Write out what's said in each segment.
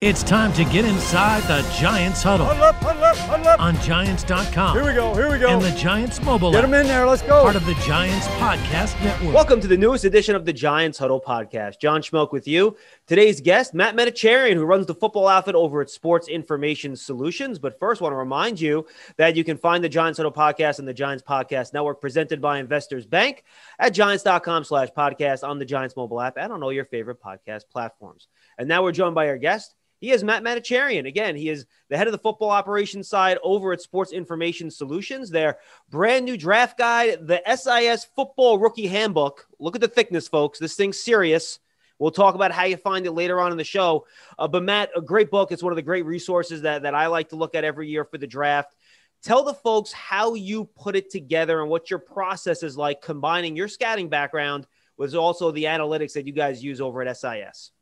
It's time to get inside the Giants huddle. Huddle up, huddle up, huddle up. On Giants.com. Here we go, here we go. And the Giants mobile Get app. them in there, let's go. Part of the Giants Podcast Network. Welcome to the newest edition of the Giants Huddle Podcast. John Schmelk with you. Today's guest, Matt Manocherian, who runs the football outfit over at Sports Information Solutions. But first, I want to remind you that you can find the Giants Huddle Podcast and the Giants Podcast Network presented by Investors Bank at giants.com slash podcast on the Giants mobile app and on all your favorite podcast platforms. And now we're joined by our guest. He is Matt Manocherian. Again, he is the head of the football operations side over at Sports Information Solutions. Their brand new draft guide, the SIS Football Rookie Handbook. Look at the thickness, folks. This thing's serious. We'll talk about how you find it later on in the show. Uh, but Matt, a great book. It's one of the great resources that, that I like to look at every year for the draft. Tell the folks how you put it together and what your process is like combining your scouting background with also the analytics that you guys use over at SIS.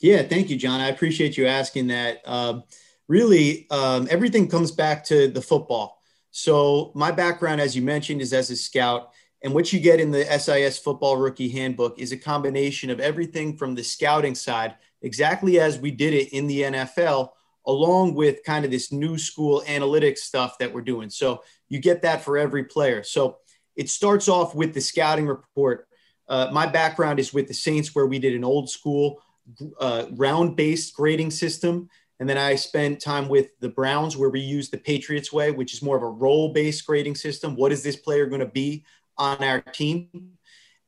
Yeah, thank you, John. I appreciate you asking that. Um, really, um, everything comes back to the football. So, my background, as you mentioned, is as a scout. And what you get in the SIS Football Rookie Handbook is a combination of everything from the scouting side, exactly as we did it in the NFL, along with kind of this new school analytics stuff that we're doing. So, you get that for every player. So, it starts off with the scouting report. Uh, my background is with the Saints, where we did an old school uh, round based grading system. And then I spent time with the Browns where we use the Patriots way, which is more of a role based grading system. What is this player going to be on our team?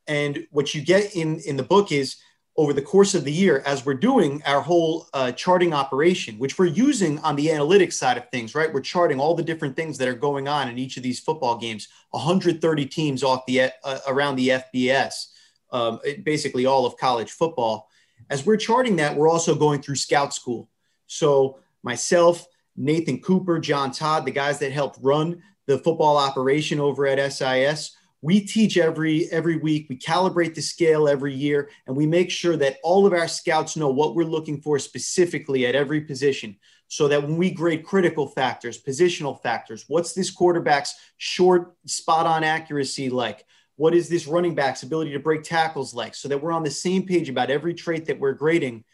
And what you get in, in the book is over the course of the year, as we're doing our whole uh, charting operation, which we're using on the analytics side of things, right? We're charting all the different things that are going on in each of these football games, 130 teams off the uh, around the FBS, um, basically all of college football as we're charting that, we're also going through scout school. So myself, Nathan Cooper, John Todd, the guys that helped run the football operation over at SIS, we teach every every week. We calibrate the scale every year, and we make sure that all of our scouts know what we're looking for specifically at every position. So that when we grade critical factors, positional factors, what's this quarterback's short spot on accuracy like? What is this running back's ability to break tackles like? So that we're on the same page about every trait that we're grading.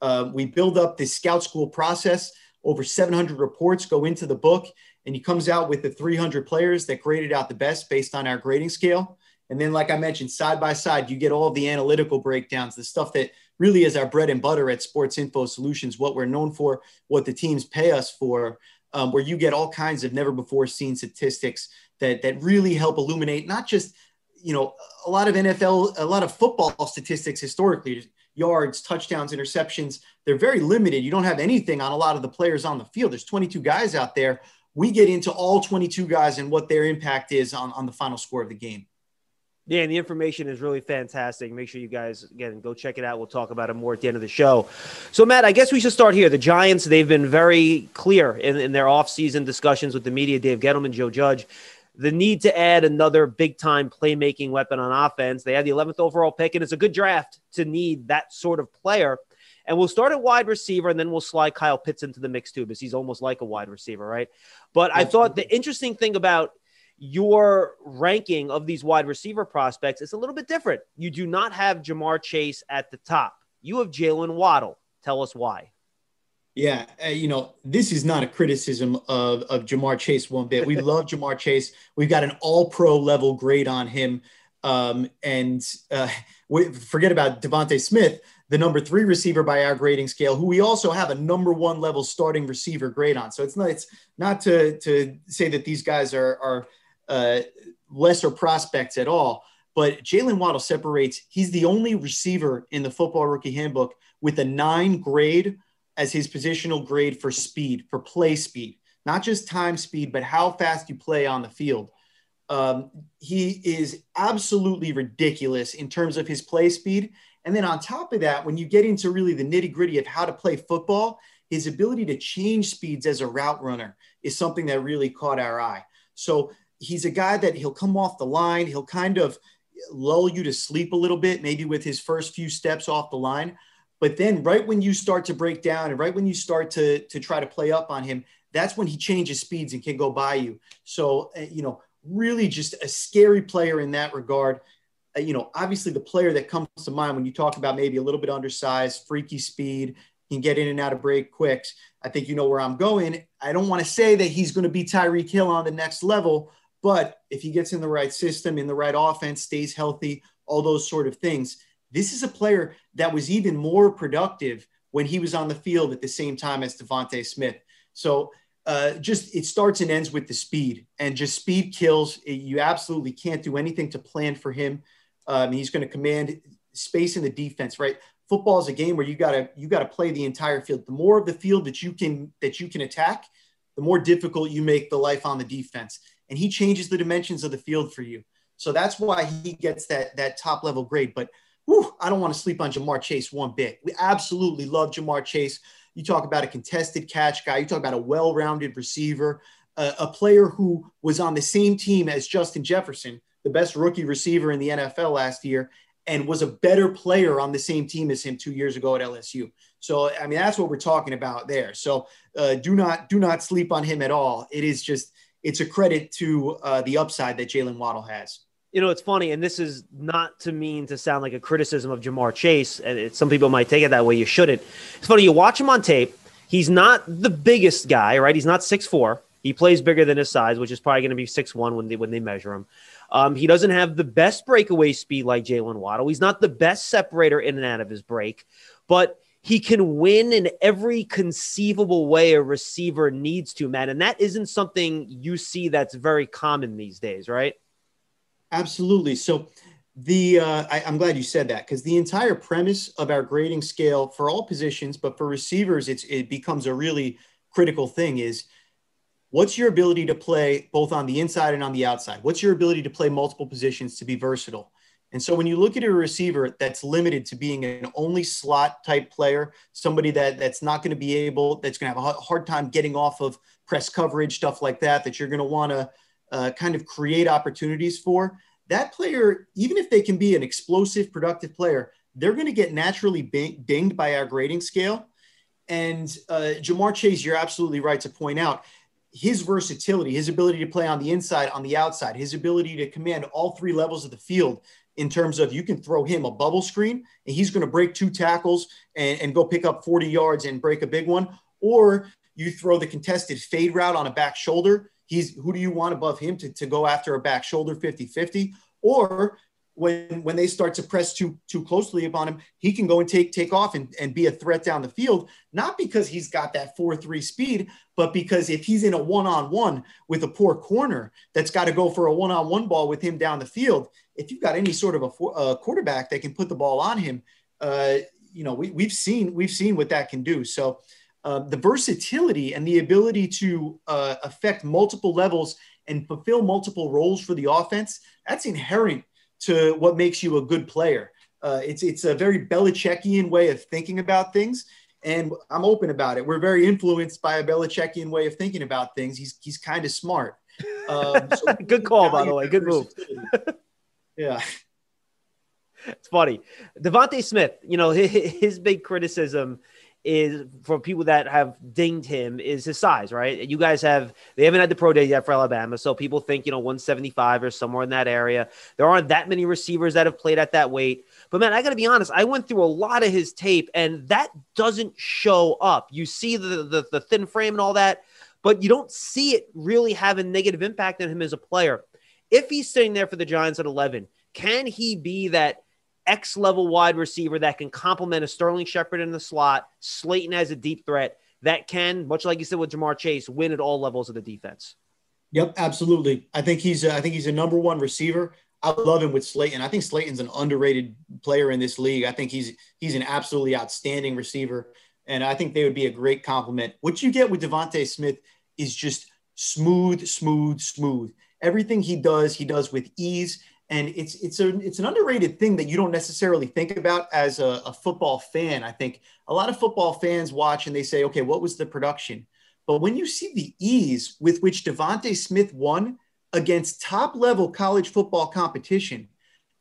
Uh, we build up this scout school process. Over 700 reports go into the book, and he comes out with the 300 players that graded out the best based on our grading scale. And then, like I mentioned, side by side, you get all the analytical breakdowns, the stuff that really is our bread and butter at Sports Info Solutions, what we're known for, what the teams pay us for, um, where you get all kinds of never before seen statistics that, that really help illuminate not just you know, a lot of NFL, a lot of football statistics historically, yards, touchdowns, interceptions, they're very limited. You don't have anything on a lot of the players on the field. There's 22 guys out there. We get into all 22 guys and what their impact is on, on the final score of the game. Yeah, and the information is really fantastic. Make sure you guys again go check it out. We'll talk about it more at the end of the show. So, Matt, I guess we should start here. The Giants, they've been very clear in, in their offseason discussions with the media, Dave Gettleman, Joe Judge, the need to add another big time playmaking weapon on offense. They had the 11th overall pick, and it's a good draft to need that sort of player. And we'll start at wide receiver, and then we'll slide Kyle Pitts into the mix too, because he's almost like a wide receiver, right? But I thought the interesting thing about your ranking of these wide receiver prospects is a little bit different. You do not have Ja'Marr Chase at the top. You have Jalen Waddle. Tell us why. Yeah, uh, you know, this is not a criticism of, of Ja'Marr Chase one bit. We love Ja'Marr Chase. We've got an all pro level grade on him. Um, and uh, we forget about DeVonta Smith, the number three receiver by our grading scale, who we also have a number one level starting receiver grade on. So it's not, it's not to, to say that these guys are, are uh, lesser prospects at all. But Jalen Waddle separates, he's the only receiver in the football rookie handbook with a nine grade as his positional grade for speed, for play speed, not just time speed, but how fast you play on the field. Um, he is absolutely ridiculous in terms of his play speed. And then on top of that, when you get into really the nitty gritty of how to play football, his ability to change speeds as a route runner is something that really caught our eye. So he's a guy that he'll come off the line, he'll kind of lull you to sleep a little bit, maybe with his first few steps off the line. But then, right when you start to break down and right when you start to, to try to play up on him, that's when he changes speeds and can go by you. So, uh, you know, really just a scary player in that regard. Uh, you know, obviously the player that comes to mind when you talk about maybe a little bit undersized, freaky speed, can get in and out of break quicks. I think you know where I'm going. I don't want to say that he's going to be Tyreek Hill on the next level, but if he gets in the right system, in the right offense, stays healthy, all those sort of things, this is a player that was even more productive when he was on the field at the same time as DeVonta Smith. So uh, just it starts and ends with the speed, and just speed kills. You absolutely can't do anything to plan for him. Um, he's going to command space in the defense, right? Football is a game where you gotta you gotta play the entire field. The more of the field that you can that you can attack, the more difficult you make the life on the defense. And he changes the dimensions of the field for you. So that's why he gets that that top level grade. But whew, I don't want to sleep on Ja'Marr Chase one bit. We absolutely love Ja'Marr Chase. You talk about a contested catch guy. You talk about a well-rounded receiver, a, a player who was on the same team as Justin Jefferson, the best rookie receiver in the NFL last year, and was a better player on the same team as him two years ago at LSU. So I mean that's what we're talking about there. So uh, do not do not sleep on him at all. It is just it's a credit to uh, the upside that Jalen Waddle has. You know, it's funny, and this is not to mean to sound like a criticism of Ja'Marr Chase, and it, some people might take it that way. You shouldn't. It's funny. You watch him on tape. He's not the biggest guy, right? He's not six four. He plays bigger than his size, which is probably going to be six one when they when they measure him. Um, he doesn't have the best breakaway speed like Jalen Waddle. He's not the best separator in and out of his break, but he can win in every conceivable way a receiver needs to, man. And that isn't something you see that's very common these days, right? Absolutely. So the uh, I, am glad you said that because the entire premise of our grading scale for all positions, but for receivers, it's it becomes a really critical thing is what's your ability to play both on the inside and on the outside? What's your ability to play multiple positions to be versatile? And so when you look at a receiver that's limited to being an only slot type player, somebody that that's not going to be able, that's going to have a hard time getting off of press coverage, stuff like that, that you're going to want to uh, kind of create opportunities for, that player, even if they can be an explosive, productive player, they're going to get naturally dinged by our grading scale. And uh, Ja'Marr Chase, you're absolutely right to point out his versatility, his ability to play on the inside, on the outside, his ability to command all three levels of the field in terms of you can throw him a bubble screen and he's going to break two tackles and, and go pick up 40 yards and break a big one. Or you throw the contested fade route on a back shoulder. He's who do you want above him to, to go after a back shoulder 50 50? Or when when they start to press too too closely upon him, he can go and take take off and, and be a threat down the field, not because he's got that 4-3 speed, but because if he's in a one-on-one with a poor corner that's got to go for a one-on-one ball with him down the field, if you've got any sort of a, a quarterback that can put the ball on him, uh, you know, we, we've seen we've seen what that can do. So uh, the versatility and the ability to uh, affect multiple levels and fulfill multiple roles for the offense, that's inherent to what makes you a good player. Uh, it's it's a very Belichickian way of thinking about things, and I'm open about it. We're very influenced by a Belichickian way of thinking about things. He's he's kind of smart. Um, so Good call, by the way. Good move. yeah. It's funny. DeVonta Smith, you know, his, his big criticism is for people that have dinged him is his size, right? You guys have they haven't had the pro day yet for Alabama, so people think you know 175 or somewhere in that area. There aren't that many receivers that have played at that weight. But man, I got to be honest, I went through a lot of his tape, and that doesn't show up. You see the, the the thin frame and all that, but you don't see it really have a negative impact on him as a player. If he's sitting there for the Giants at 11, can he be that? X level wide receiver that can complement a Sterling Shepard in the slot, Slayton as a deep threat that can, much like you said with Ja'Marr Chase, win at all levels of the defense. Yep, absolutely. I think he's a, I think he's a number one receiver. I love him with Slayton. I think Slayton's an underrated player in this league. I think he's he's an absolutely outstanding receiver, and I think they would be a great complement. What you get with DeVonta Smith is just smooth, smooth, smooth. Everything he does, he does with ease and it's it's a it's an underrated thing that you don't necessarily think about as a, a, football fan. I think a lot of football fans watch and they say, okay, what was the production? But when you see the ease with which DeVonta Smith won against top level college football competition,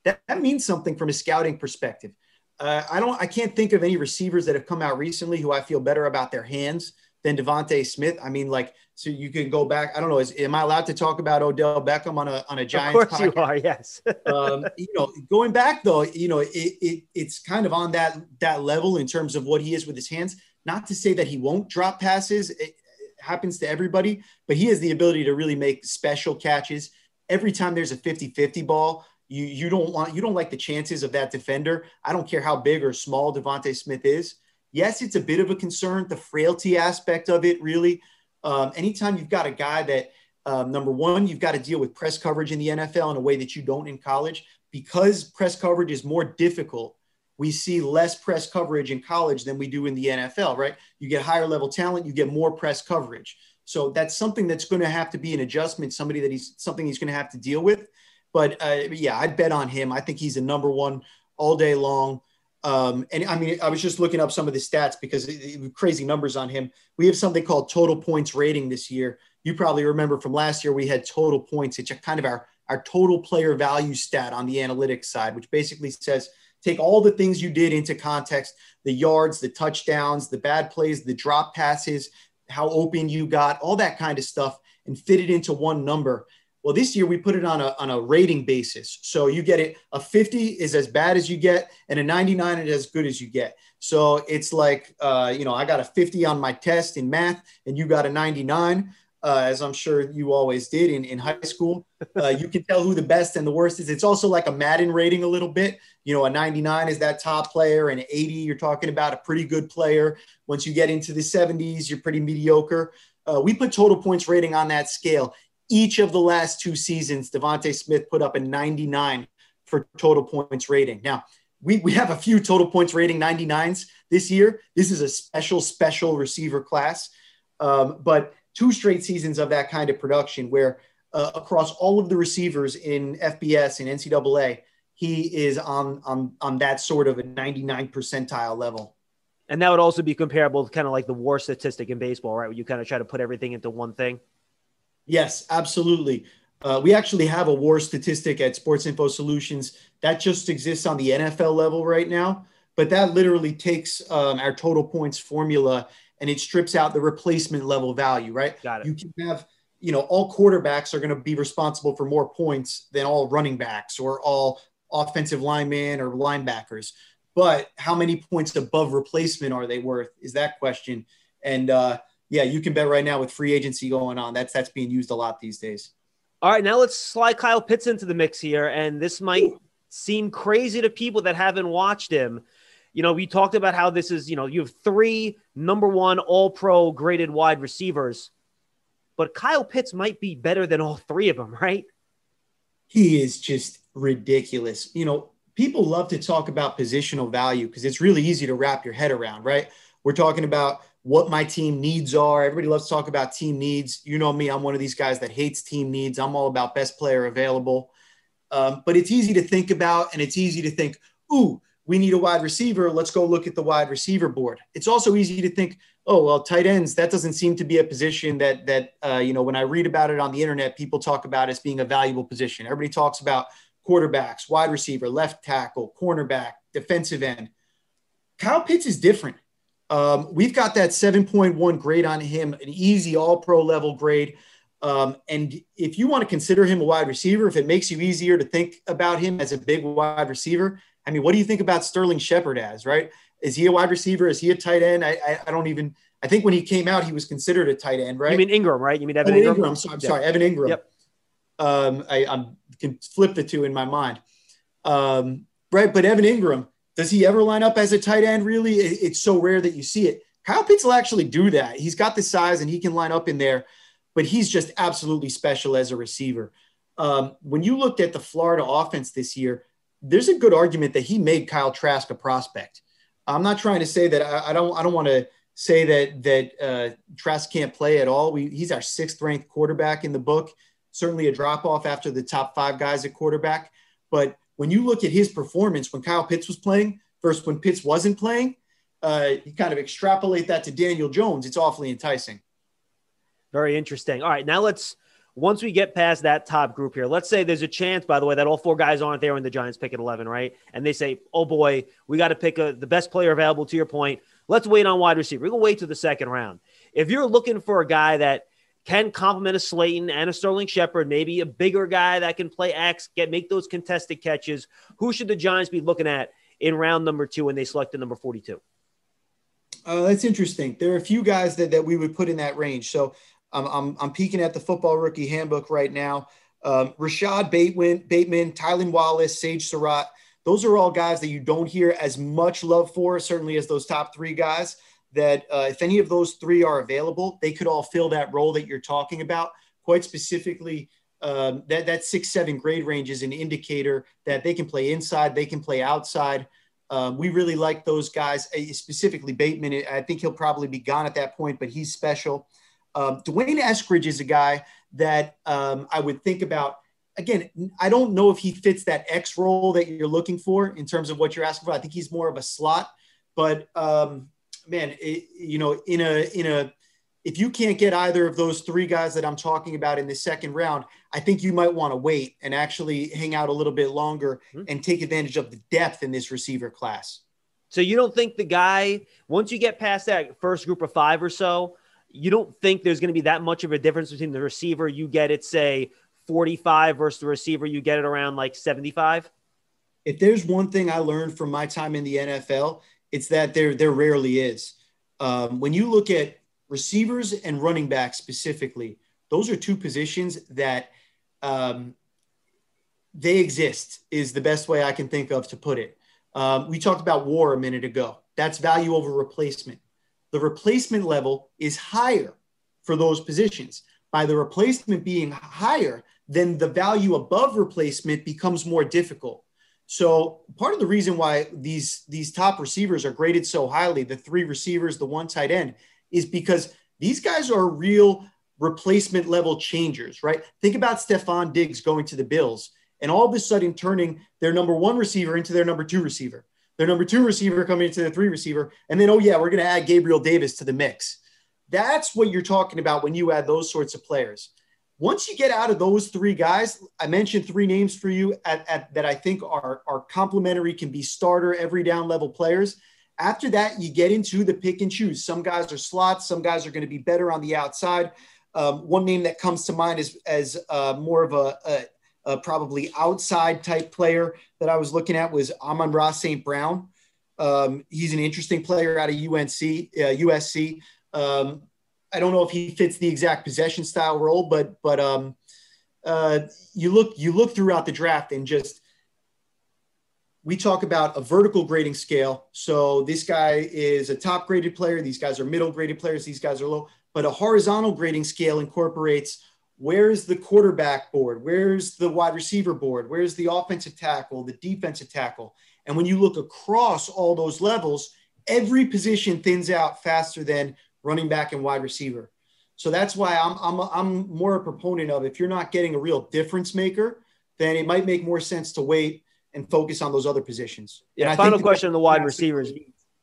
that, that means something from a scouting perspective. Uh, I don't I can't think of any receivers that have come out recently who I feel better about their hands than DeVonta Smith. I mean, like so you can go back. I don't know. Is am I allowed to talk about Odell Beckham on a on a Giants? Of course podcast? you are. Yes. um, you know, going back though, you know, it, it it's kind of on that that level in terms of what he is with his hands. Not to say that he won't drop passes. It, happens to everybody, but he has the ability to really make special catches. Every time there's a 50-50 ball, you you don't want you don't like the chances of that defender. I don't care how big or small DeVonta Smith is. Yes, it's a bit of a concern, the frailty aspect of it, really. Um, anytime you've got a guy that um, number one, you've got to deal with press coverage in the NFL in a way that you don't in college because press coverage is more difficult. We see less press coverage in college than we do in the NFL, right? You get higher level talent, you get more press coverage. So that's something that's going to have to be an adjustment, somebody that he's something he's going to have to deal with. But uh, yeah, I'd bet on him. I think he's a number one all day long. Um, and I mean, I was just looking up some of the stats because it, it, crazy numbers on him. We have something called total points rating this year you probably remember from last year, we had total points. It's kind of our, our total player value stat on the analytics side, which basically says take all the things you did into context the yards, the touchdowns, the bad plays, the drop passes, how open you got, all that kind of stuff, and fit it into one number. Well, this year we put it on a, on a rating basis. So you get it a 50 is as bad as you get, and a 99 is as good as you get. So it's like, uh, you know, I got a 50 on my test in math, and you got a 99 uh, as I'm sure you always did in, in high school. Uh, you can tell who the best and the worst is. It's also like a Madden rating a little bit. You know, a 99 is that top player, and 80, you're talking about a pretty good player. Once you get into the 70s, you're pretty mediocre. Uh, we put total points rating on that scale. Each of the last two seasons, DeVonta Smith put up a 99 for total points rating. Now, we, we have a few total points rating 99s this year. This is a special, special receiver class. Um, but two straight seasons of that kind of production where uh, across all of the receivers in FBS and NCAA, he is on, on, on that sort of a 99 percentile level. And that would also be comparable to kind of like the war statistic in baseball, right? Where you kind of try to put everything into one thing. Yes, absolutely. Uh, we actually have a war statistic at Sports Info Solutions that just exists on the NFL level right now. But that literally takes um, our total points formula and it strips out the replacement level value, right? Got it. You can have, you know, all quarterbacks are going to be responsible for more points than all running backs or all offensive linemen or linebackers. But how many points above replacement are they worth? Is that question. And uh, yeah, you can bet right now with free agency going on, that's that's being used a lot these days. All right, now let's slide Kyle Pitts into the mix here, and this might seem crazy to people that haven't watched him you know, we talked about how this is, you know, you have three number one all pro graded wide receivers, but Kyle Pitts might be better than all three of them, right? He is just ridiculous. You know, people love to talk about positional value because it's really easy to wrap your head around, right? We're talking about what my team needs are. Everybody loves to talk about team needs. You know me, I'm one of these guys that hates team needs. I'm all about best player available. Um, but it's easy to think about and it's easy to think, ooh, we need a wide receiver. Let's go look at the wide receiver board. It's also easy to think, oh well, tight ends. That doesn't seem to be a position that that uh, you know when I read about it on the internet, people talk about as being a valuable position. Everybody talks about quarterbacks, wide receiver, left tackle, cornerback, defensive end. Kyle Pitts is different. Um, we've got that 7.1 grade on him, an easy all pro level grade. Um, and if you want to consider him a wide receiver, if it makes you easier to think about him as a big wide receiver, I mean, what do you think about Sterling Shepard as, right? Is he a wide receiver? Is he a tight end? I, I, I don't even, I think when he came out, he was considered a tight end, right? You mean Engram, right? You mean Evan, Evan Engram? Engram. So, I'm sorry, Evan Engram. Yep. Um, I I'm, can flip the two in my mind. Um, right. But Evan Engram, does he ever line up as a tight end? Really? It, it's so rare that you see it. Kyle Pitts will actually do that. He's got the size and he can line up in there, but he's just absolutely special as a receiver. Um, when you looked at the Florida offense this year, there's a good argument that he made Kyle Trask a prospect. I'm not trying to say that I, I don't I don't want to say that that uh, Trask can't play at all. We, he's our sixth ranked quarterback in the book. Certainly a drop off after the top five guys at quarterback. But when you look at his performance when Kyle Pitts was playing versus when Pitts wasn't playing, uh, you kind of extrapolate that to Daniel Jones. It's awfully enticing. Very interesting. All right, now let's once we get past that top group here, let's say there's a chance, by the way, that all four guys aren't there when the Giants pick at 11, right? And they say, oh boy, we got to pick a, the best player available to your point. Let's wait on wide receiver. We'll wait to the second round. If you're looking for a guy that can complement a Slayton and a Sterling Shepard, maybe a bigger guy that can play X, get make those contested catches, who should the Giants be looking at in round number two when they select the number 42? Uh, that's interesting. There are a few guys that, that we would put in that range. So I'm, I'm, I'm peeking at the football rookie handbook right now. Um, Rashod Bateman, Bateman, Tylan Wallace, Sage Surratt. Those are all guys that you don't hear as much love for, certainly as those top three guys. That uh, if any of those three are available, they could all fill that role that you're talking about. Quite specifically, um, that that six seven grade range is an indicator that they can play inside, they can play outside. Um, we really like those guys, uh, specifically Bateman. I think he'll probably be gone at that point, but he's special. Um, D'Wayne Eskridge is a guy that um, I would think about. Again, I don't know if he fits that X role that you're looking for in terms of what you're asking for. I think he's more of a slot, but um, man, it, you know, in a in a if you can't get either of those three guys that I'm talking about in the second round, I think you might want to wait and actually hang out a little bit longer mm-hmm. and take advantage of the depth in this receiver class. So you don't think the guy once you get past that first group of five or so, you don't think there's going to be that much of a difference between the receiver you get at say 45 versus the receiver you get it around like 75? If there's one thing I learned from my time in the NFL, it's that there there rarely is. Um, when you look at receivers and running backs specifically, those are two positions that um, they exist, is the best way I can think of to put it. Um, we talked about war a minute ago. That's value over replacement. The replacement level is higher for those positions. By the replacement being higher, then the value above replacement becomes more difficult. So part of the reason why these these top receivers are graded so highly, the three receivers, the one tight end, is because these guys are real replacement level changers, right? Think about Stefon Diggs going to the Bills and all of a sudden turning their number one receiver into their number two receiver, their number two receiver coming into the three receiver. And then, oh, yeah, we're going to add Gabriel Davis to the mix. That's what you're talking about when you add those sorts of players. Once you get out of those three guys, I mentioned three names for you at, at, that I think are, are complementary, can be starter, every down level players. After that, you get into the pick and choose. Some guys are slots, some guys are going to be better on the outside. Um, one name that comes to mind is as uh, more of a, a, a, probably outside type player that I was looking at was Amon-Ra St. Brown. Um, he's an interesting player out of UNC, uh, USC. Um, I don't know if he fits the exact possession style role, but but um, uh, you look you look throughout the draft and just we talk about a vertical grading scale. So this guy is a top graded player. These guys are middle graded players. These guys are low. But a horizontal grading scale incorporates where's the quarterback board? Where's the wide receiver board? Where's the offensive tackle, the defensive tackle? And when you look across all those levels, every position thins out faster than running back and wide receiver. So that's why I'm, I'm, I'm more a proponent of if you're not getting a real difference maker, then it might make more sense to wait and focus on those other positions. Yeah. final question on the wide receivers.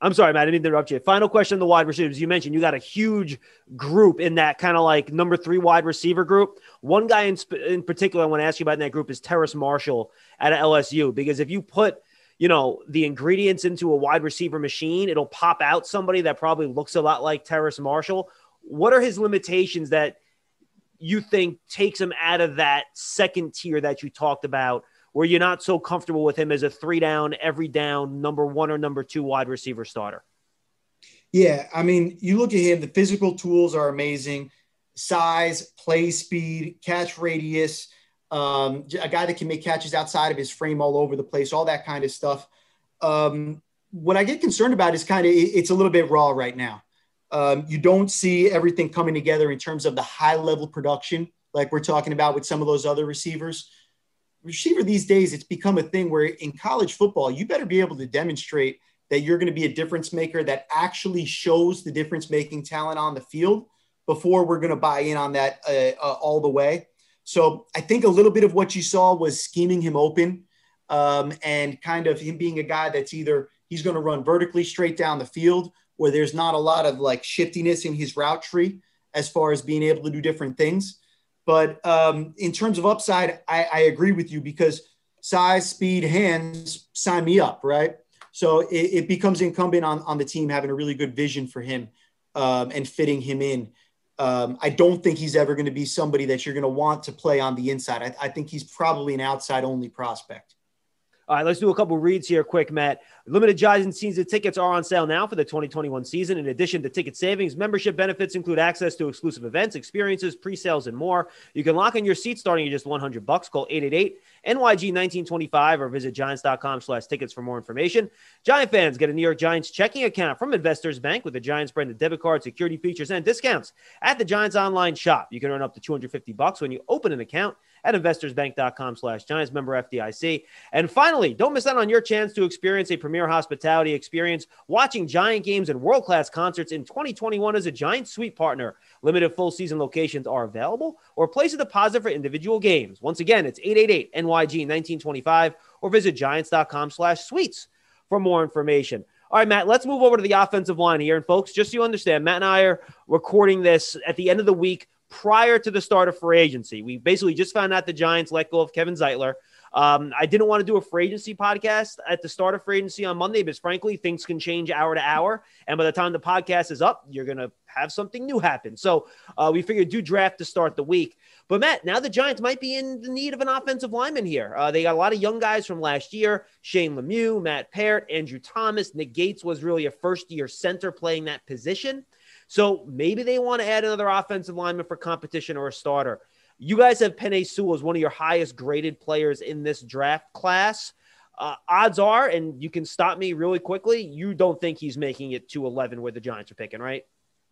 I'm sorry, Matt. I didn't interrupt you. Final question on the wide receivers. You mentioned you got a huge group in that kind of like number three wide receiver group. One guy in, sp- in particular I want to ask you about in that group is Terrace Marshall at LSU because if you put you know the ingredients into a wide receiver machine, it'll pop out somebody that probably looks a lot like Terrace Marshall. What are his limitations that you think takes him out of that second tier that you talked about where you're not so comfortable with him as a three down, every down, number one or number two wide receiver starter? Yeah, I mean, you look at him, the physical tools are amazing size, play speed, catch radius, um, a guy that can make catches outside of his frame all over the place, all that kind of stuff. Um, what I get concerned about is kind of it's a little bit raw right now. Um, you don't see everything coming together in terms of the high level production like we're talking about with some of those other receivers receiver these days, it's become a thing where in college football, you better be able to demonstrate that you're going to be a difference maker that actually shows the difference making talent on the field before we're going to buy in on that uh, uh, all the way. So I think a little bit of what you saw was scheming him open um, and kind of him being a guy that's either he's going to run vertically straight down the field where there's not a lot of like shiftiness in his route tree as far as being able to do different things. But um, in terms of upside, I, I, agree with you because size, speed, hands sign me up, right? So it, it, becomes incumbent on, on the team having a really good vision for him um, and fitting him in. Um, I don't think he's ever going to be somebody that you're going to want to play on the inside. I, I think he's probably an outside only prospect. All right, let's do a couple reads here quick, Matt. Limited Giants season tickets are on sale now for the 2021 season. In addition to ticket savings, membership benefits include access to exclusive events, experiences, pre-sales, and more. You can lock in your seat starting at just 100 bucks. Call 888 NYG 1925 or visit giants.com slash tickets for more information. Giant fans get a New York Giants checking account from Investors Bank with the Giants branded debit card, security features, and discounts at the Giants online shop. You can earn up to 250 bucks when you open an account at investorsbank.com slash Giants member FDIC. And finally, don't miss out on your chance to experience a premier hospitality experience watching Giant games and world-class concerts in 2021 as a Giant Suite partner. Limited full season locations are available or place a deposit for individual games. Once again, it's 888 NYG 1925 or visit giants.com slash suites for more information. All right, Matt, let's move over to the offensive line here. And folks, just so you understand, Matt and I are recording this at the end of the week prior to the start of free agency. We basically just found out the Giants let go of Kevin Zeitler. Um, I didn't want to do a free agency podcast at the start of free agency on Monday because, frankly, things can change hour to hour. And by the time the podcast is up, you're going to have something new happen. So uh, we figured do draft to start the week. But Matt, now the Giants might be in the need of an offensive lineman here. Uh, they got a lot of young guys from last year: Shane Lemieux, Matt Peart, Andrew Thomas, Nick Gates was really a first-year center playing that position. So maybe they want to add another offensive lineman for competition or a starter. You guys have Penei Sewell as one of your highest graded players in this draft class. Uh, odds are, and you can stop me really quickly. You don't think he's making it to 11 where the Giants are picking, right?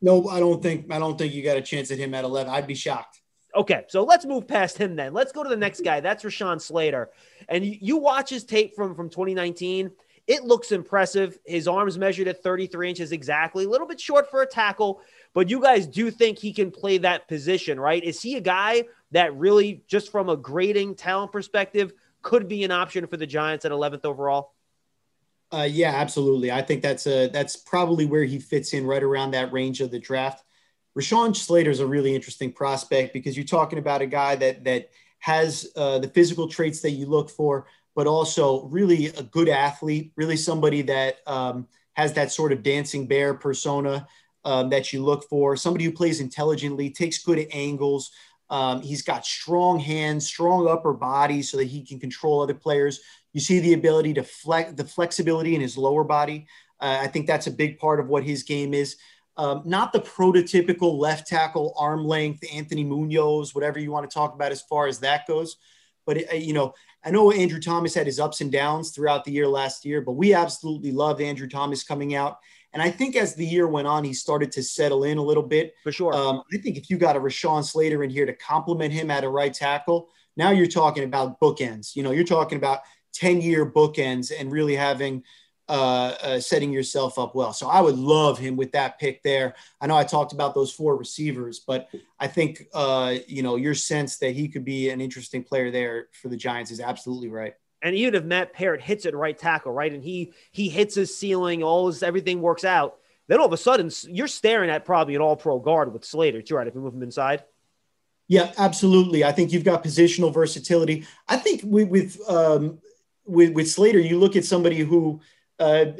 No, I don't think. I don't think you got a chance at him at 11. I'd be shocked. Okay, so let's move past him then. Let's go to the next guy. That's Rashawn Slater, and you, you watch his tape from from 2019 it looks impressive. His arms measured at 33 inches exactly, a little bit short for a tackle, but you guys do think he can play that position, right? Is he a guy that really, just from a grading talent perspective, could be an option for the Giants at 11th overall? Uh, yeah, absolutely. I think that's a that's probably where he fits in, right around that range of the draft. Rashawn Slater is a really interesting prospect because you're talking about a guy that that has uh, the physical traits that you look for, but also really a good athlete, really somebody that um, has that sort of dancing bear persona um, that you look for, somebody who plays intelligently, takes good angles. Um, he's got strong hands, strong upper body so that he can control other players. You see the ability to flex, the flexibility in his lower body. Uh, I think that's a big part of what his game is. Um, not the prototypical left tackle arm length, Anthony Munoz, whatever you want to talk about as far as that goes. But, it, uh, you know, I know Andrew Thomas had his ups and downs throughout the year last year, but we absolutely loved Andrew Thomas coming out. And I think as the year went on, he started to settle in a little bit. For sure. Um, I think if you got a Rashawn Slater in here to complement him at a right tackle, now you're talking about bookends. You know, you're talking about 10 year bookends and really having – uh, uh, setting yourself up well. So I would love him with that pick there. I know I talked about those four receivers, but I think uh, you know your sense that he could be an interesting player there for the Giants is absolutely right. And even if Matt Peart hits it right tackle, right, and he he hits his ceiling, all his everything works out, then all of a sudden you're staring at probably an All Pro guard with Slater. Too right if you move him inside. Yeah, absolutely. I think you've got positional versatility. I think with with um, with, with Slater, you look at somebody who uh,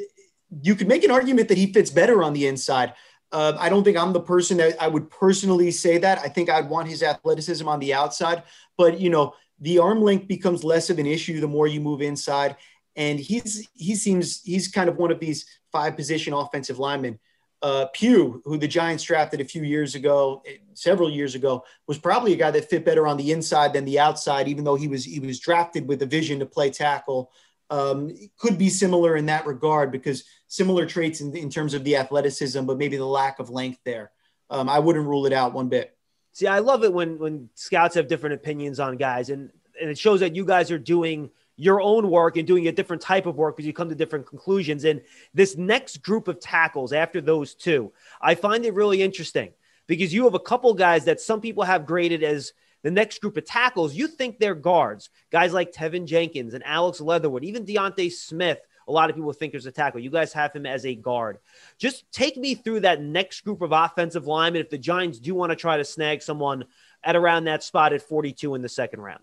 you could make an argument that he fits better on the inside. Uh, I don't think I'm the person that I would personally say that. I think I'd want his athleticism on the outside, but you know, the arm length becomes less of an issue the more you move inside. And he's he seems he's kind of one of these five position offensive linemen. Uh, Pugh, who the Giants drafted a few years ago, several years ago, was probably a guy that fit better on the inside than the outside, even though he was he was drafted with a vision to play tackle um, could be similar in that regard because similar traits in, in, terms of the athleticism, but maybe the lack of length there. Um, I wouldn't rule it out one bit. See, I love it when when scouts have different opinions on guys, and and it shows that you guys are doing your own work and doing a different type of work because you come to different conclusions. And this next group of tackles after those two, I find it really interesting because you have a couple guys that some people have graded as the next group of tackles, you think they're guards. Guys like Teven Jenkins and Alex Leatherwood, even D'Ante Smith. A lot of people think there's a tackle. You guys have him as a guard. Just take me through that next group of offensive linemen if the Giants do want to try to snag someone at around that spot at 42 in the second round.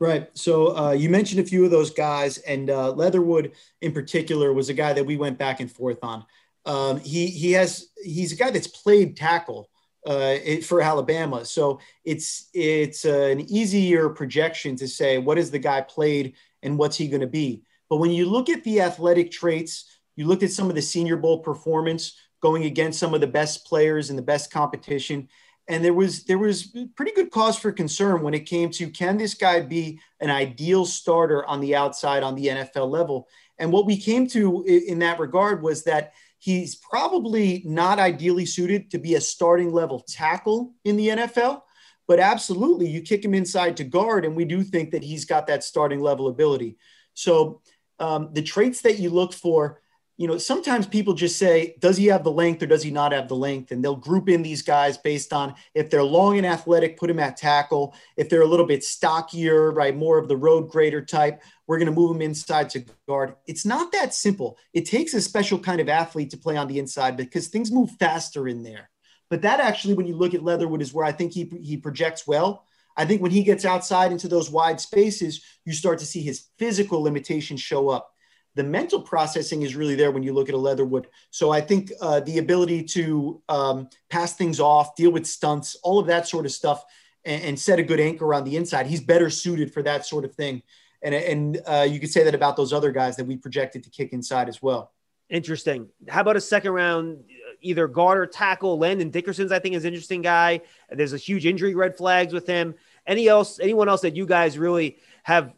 Right. So uh, you mentioned a few of those guys, and uh, Leatherwood in particular was a guy that we went back and forth on. Um, he he has he's a guy that's played tackle uh, for Alabama. So it's it's uh, an easier projection to say what has the guy played and what's he going to be. But when you look at the athletic traits, you look at some of the Senior Bowl performance going against some of the best players in the best competition, and there was there was pretty good cause for concern when it came to can this guy be an ideal starter on the outside on the NFL level? And what we came to in that regard was that he's probably not ideally suited to be a starting level tackle in the NFL, but absolutely you kick him inside to guard, and we do think that he's got that starting level ability. So um, the traits that you look for you know, sometimes people just say, does he have the length or does he not have the length? And they'll group in these guys based on if they're long and athletic, put him at tackle. If they're a little bit stockier, right, more of the road grader type, we're going to move them inside to guard. It's not that simple. It takes a special kind of athlete to play on the inside because things move faster in there. But that actually, when you look at Leatherwood, is where I think he, he projects well. I think when he gets outside into those wide spaces, you start to see his physical limitations show up the mental processing is really there when you look at a Leatherwood. So I think uh, the ability to um, pass things off, deal with stunts, all of that sort of stuff, and, and, set a good anchor on the inside. He's better suited for that sort of thing. And, and uh, you could say that about those other guys that we projected to kick inside as well. Interesting. How about a second round, either guard or tackle? Landon Dickerson's, I think, is interesting guy. There's a huge injury red flags with him. Any else? Anyone else that you guys really have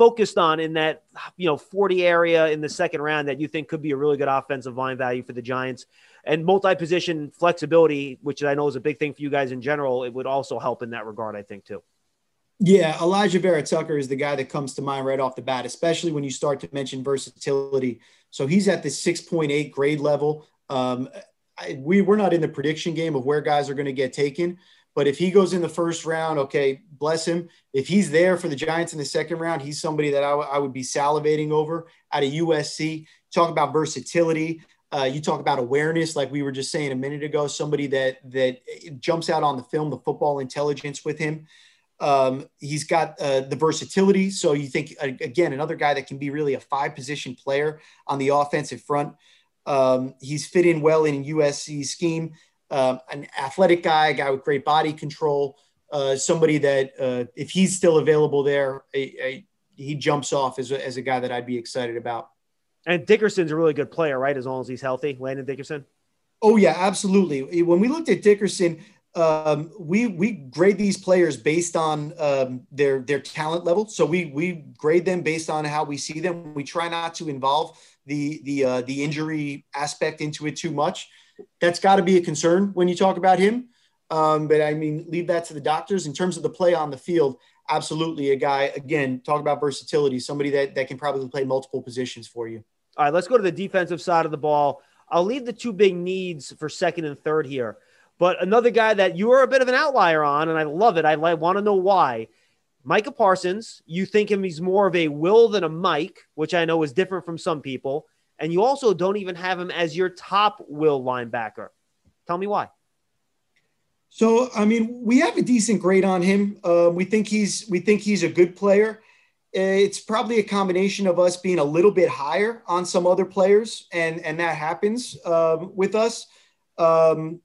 focused on in that you know 40 area in the second round that you think could be a really good offensive line value for the Giants and multi-position flexibility, which I know is a big thing for you guys in general, it would also help in that regard, I think too. Yeah, Elijah Vera-Tucker is the guy that comes to mind right off the bat, especially when you start to mention versatility. So he's at the 6.8 grade level. Um, I, we we're not in the prediction game of where guys are going to get taken, but if he goes in the first round, okay, bless him. If he's there for the Giants in the second round, he's somebody that I, w- I would be salivating over out of USC. Talk about versatility. Uh, you talk about awareness, like we were just saying a minute ago. Somebody that that jumps out on the film, the football intelligence with him. Um, he's got uh, the versatility. So you think again, another guy that can be really a five position player on the offensive front. Um, he's fit in well in USC scheme um, an athletic guy, a guy with great body control, uh, somebody that uh, if he's still available there, a, a, he jumps off as a, as a guy that I'd be excited about. And Dickerson's a really good player, right? As long as he's healthy, Landon Dickerson. Oh yeah, absolutely. When we looked at Dickerson, um, we we grade these players based on um, their their talent level. So we we grade them based on how we see them. We try not to involve the the uh, the injury aspect into it too much that's got to be a concern when you talk about him. Um, but I mean, leave that to the doctors. In terms of the play on the field, absolutely a guy, again, talk about versatility, somebody that, that can probably play multiple positions for you. All right, let's go to the defensive side of the ball. I'll leave the two big needs for second and third here. But another guy that you are a bit of an outlier on, and I love it. I want to know why. Micah Parsons, you think him he's more of a Will than a Mike, which I know is different from some people and you also don't even have him as your top will linebacker. Tell me why. So, I mean, we have a decent grade on him. Uh, we think he's we think he's a good player. It's probably a combination of us being a little bit higher on some other players, and and that happens um, with us. Um,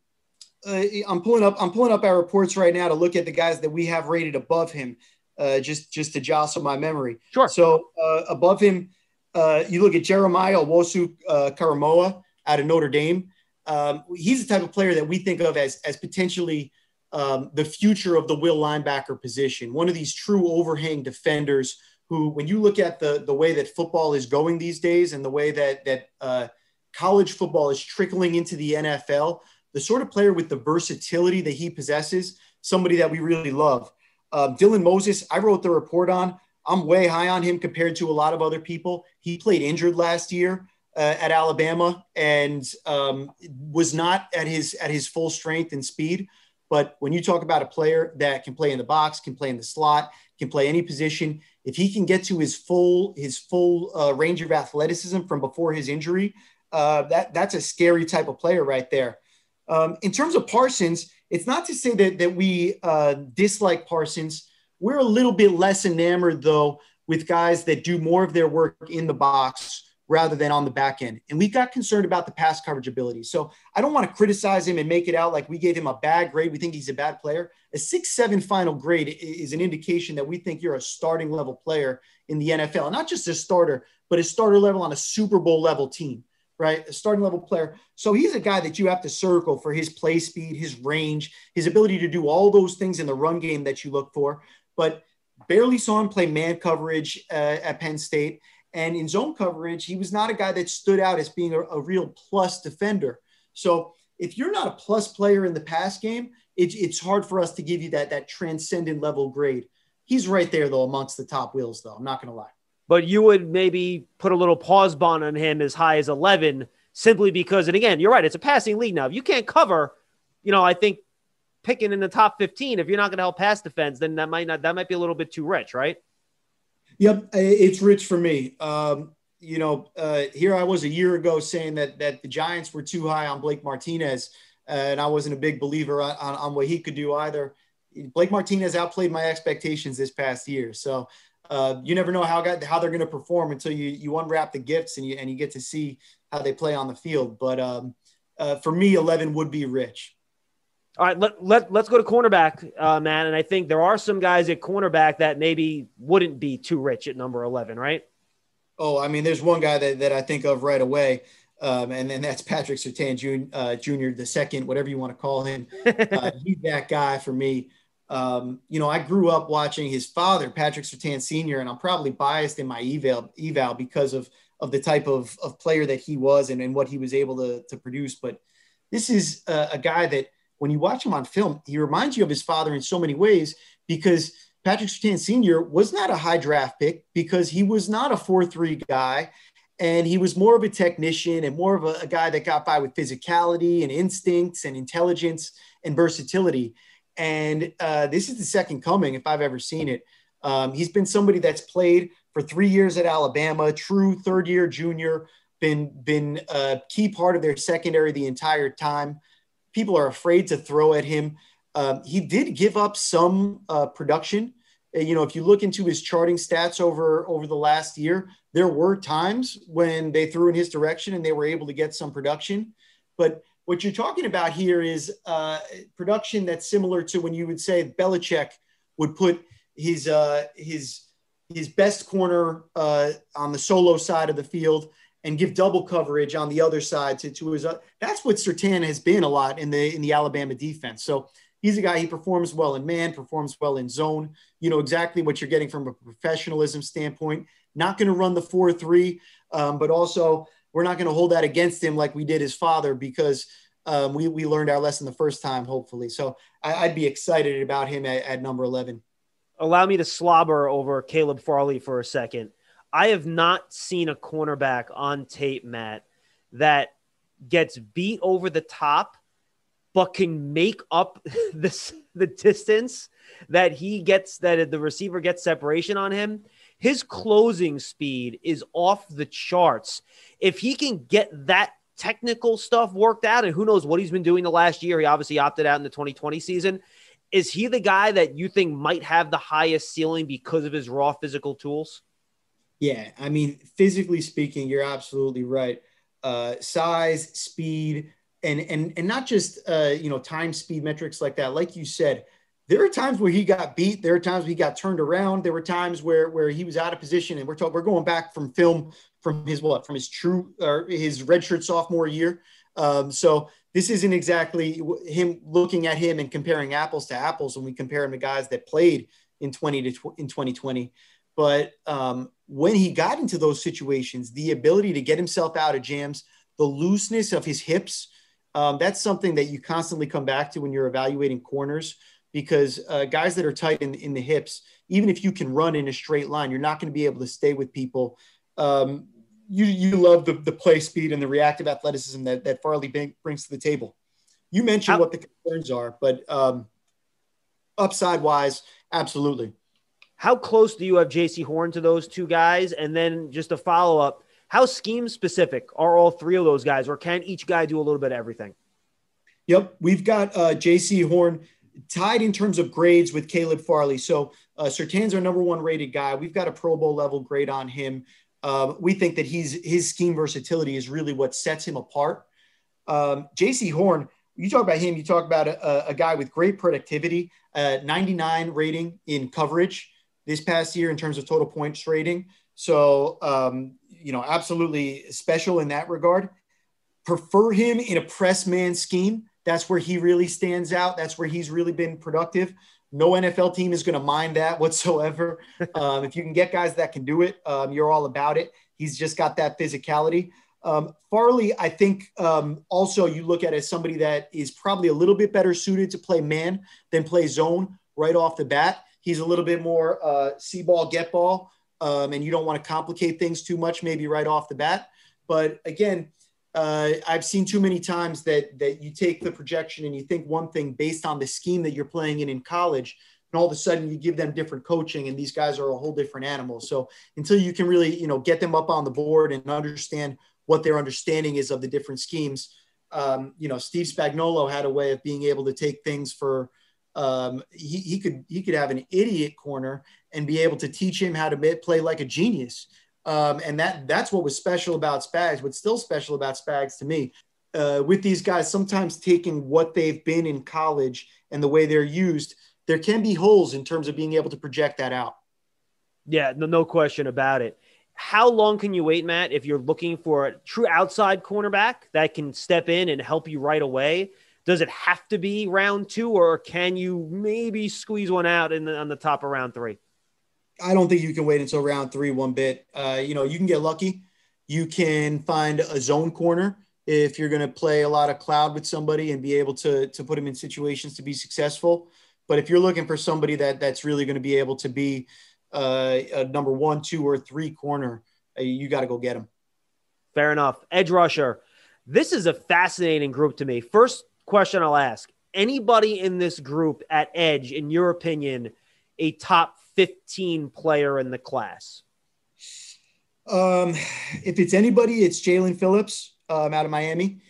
uh, I'm pulling up I'm pulling up our reports right now to look at the guys that we have rated above him, uh, just just to jostle my memory. Sure. So uh, above him, uh, you look at Jeremiah Owusu uh, Koramoah out of Notre Dame. Um, he's the type of player that we think of as, as potentially um, the future of the will linebacker position. One of these true overhang defenders who, when you look at the, the way that football is going these days and the way that, that uh, college football is trickling into the NFL, the sort of player with the versatility that he possesses, somebody that we really love. Uh, Dylan Moses, I wrote the report on. I'm way high on him compared to a lot of other people. He played injured last year uh, at Alabama and um, was not at his at his full strength and speed. But when you talk about a player that can play in the box, can play in the slot, can play any position, if he can get to his full his full uh, range of athleticism from before his injury, uh, that that's a scary type of player right there. Um, in terms of Parsons, it's not to say that that we uh, dislike Parsons we're a little bit less enamored, though, with guys that do more of their work in the box, rather than on the back end. And we got concerned about the pass coverage ability. So I don't want to criticize him and make it out like we gave him a bad grade. We think he's a bad player. A six seven final grade is an indication that we think you're a starting level player in the NFL, not just a starter, but a starter level on a Super Bowl level team, right? A starting level player. So he's a guy that you have to circle for his play speed, his range, his ability to do all those things in the run game that you look for. But barely saw him play man coverage uh, at Penn State. And in zone coverage, he was not a guy that stood out as being a, a real plus defender. So if you're not a plus player in the pass game, it, it's hard for us to give you that that transcendent level grade. He's right there though amongst the top wheels, though. I'm not going to lie. But you would maybe put a little pause bond on him as high as 11, simply because, and again, you're right, it's a passing league now. If you can't cover, you know, I think picking in the top 15, if you're not going to help pass defense, then that might not that might be a little bit too rich, right? Yep, it's rich for me. Um, you know, uh, here I was a year ago saying that that the Giants were too high on Blake Martinez, uh, and I wasn't a big believer on, on, what he could do either. Blake Martinez outplayed my expectations this past year, so uh, you never know how how they're going to perform until you you unwrap the gifts and you and you get to see how they play on the field. But um, uh, for me, eleven would be rich. All right, let, let, let's go to cornerback, uh, man. And I think there are some guys at cornerback that maybe wouldn't be too rich at number 11, right? Oh, I mean, there's one guy that, that I think of right away, um, and then that's Patrick Surtain Jr., uh, Jr., the second, whatever you want to call him. Uh, he's that guy for me. Um, you know, I grew up watching his father, Patrick Surtain Sr., and I'm probably biased in my eval, eval because of, of the type of, of player that he was and, and what he was able to, to produce. But this is a, a guy that – when you watch him on film, he reminds you of his father in so many ways because Patrick Surtain Sr. was not a high draft pick because he was not a 4 3 guy. And he was more of a technician and more of a, a guy that got by with physicality and instincts and intelligence and versatility. And uh, this is the second coming, if I've ever seen it. Um, he's been somebody that's played for three years at Alabama, true third year junior, been been a key part of their secondary the entire time people are afraid to throw at him. Um, he did give up some uh, production. Uh, you know, if you look into his charting stats over over the last year, there were times when they threw in his direction and they were able to get some production. But what you're talking about here is uh, production that's similar to when you would say Belichick would put his uh, his his best corner uh, on the solo side of the field and give double coverage on the other side to, to his. Uh, that's what Surtain has been a lot in the in the Alabama defense. So he's a guy he performs well in man, performs well in zone. You know exactly what you're getting from a professionalism standpoint. Not going to run the four three, um, but also we're not going to hold that against him like we did his father because. Um, we, we learned our lesson the first time, hopefully. So I, would be excited about him at, at number 11. Allow me to slobber over Caleb Farley for a second. I have not seen a cornerback on tape, Matt, that gets beat over the top, but can make up this the distance that he gets that the receiver gets separation on him. His closing speed is off the charts. If he can get that technical stuff worked out, and who knows what he's been doing the last year, he obviously opted out in the 2020 season. Is he the guy that you think might have the highest ceiling because of his raw physical tools? Yeah, I mean, physically speaking, you're absolutely right. Uh, size, speed, and and and not just uh, you know time, speed metrics like that. Like you said, there are times where he got beat. There are times where he got turned around. There were times where where he was out of position, and we're talking we're going back from film from his what from his true or his redshirt sophomore year. Um, so this isn't exactly him looking at him and comparing apples to apples when we compare him to guys that played in 20 to tw- in 2020. But um, when he got into those situations, the ability to get himself out of jams, the looseness of his hips, um, that's something that you constantly come back to when you're evaluating corners because uh, guys that are tight in, in the hips, even if you can run in a straight line, you're not going to be able to stay with people. Um, you, you love the, the play speed and the reactive athleticism that, that Farley brings to the table. You mentioned what the concerns are, but um, upside wise, absolutely. How close do you have Jaycee Horn to those two guys? And then just a follow up, how scheme specific are all three of those guys, or can each guy do a little bit of everything? Yep, we've got uh, Jaycee Horn tied in terms of grades with Caleb Farley. So uh, Surtain's our number one rated guy. We've got a Pro Bowl level grade on him. Um, we think that he's his scheme versatility is really what sets him apart. Um, Jaycee Horn, you talk about him, you talk about a, a guy with great productivity, uh, 99 rating in coverage this past year in terms of total points rating. So, um, you know, absolutely special in that regard. Prefer him in a press man scheme. That's where he really stands out. That's where he's really been productive. No NFL team is going to mind that whatsoever. Um, if you can get guys that can do it, um, you're all about it. He's just got that physicality. Um, Farley, I think um, also you look at as somebody that is probably a little bit better suited to play man than play zone right off the bat. He's a little bit more uh, see ball, get ball, um, and you don't want to complicate things too much, maybe right off the bat. But again, uh, I've seen too many times that that you take the projection and you think one thing based on the scheme that you're playing in in college, and all of a sudden you give them different coaching, and these guys are a whole different animal. So until you can really, you know, get them up on the board and understand what their understanding is of the different schemes. Um, you know, Steve Spagnuolo had a way of being able to take things for. Um, he, he could he could have an idiot corner and be able to teach him how to play like a genius. Um, and that that's what was special about Spags. What's still special about Spags to me, uh, with these guys, sometimes taking what they've been in college and the way they're used, there can be holes in terms of being able to project that out. Yeah, no, no question about it how long can you wait, Matt, if you're looking for a true outside cornerback that can step in and help you right away? Does it have to be round two, or can you maybe squeeze one out in the, on the top of round three? I don't think you can wait until round three one bit. Uh, you know, you can get lucky. You can find a zone corner if you're going to play a lot of cloud with somebody and be able to to put them in situations to be successful. But if you're looking for somebody that that's really going to be able to be uh, a number one, two, or three corner, uh, you got to go get him. Fair enough. Edge rusher. This is a fascinating group to me. First question I'll ask anybody in this group at edge, in your opinion, a top 15 player in the class? Um, if it's anybody, it's Jalen Phillips um, out of Miami.